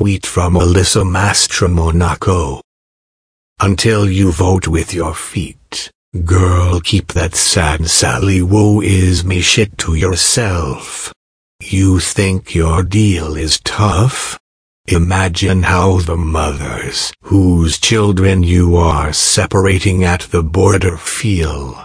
tweet from Alyssa Mastromonaco. Until you vote with your feet, girl keep that sad Sally woe is me shit to yourself. You think your deal is tough? Imagine how the mothers whose children you are separating at the border feel.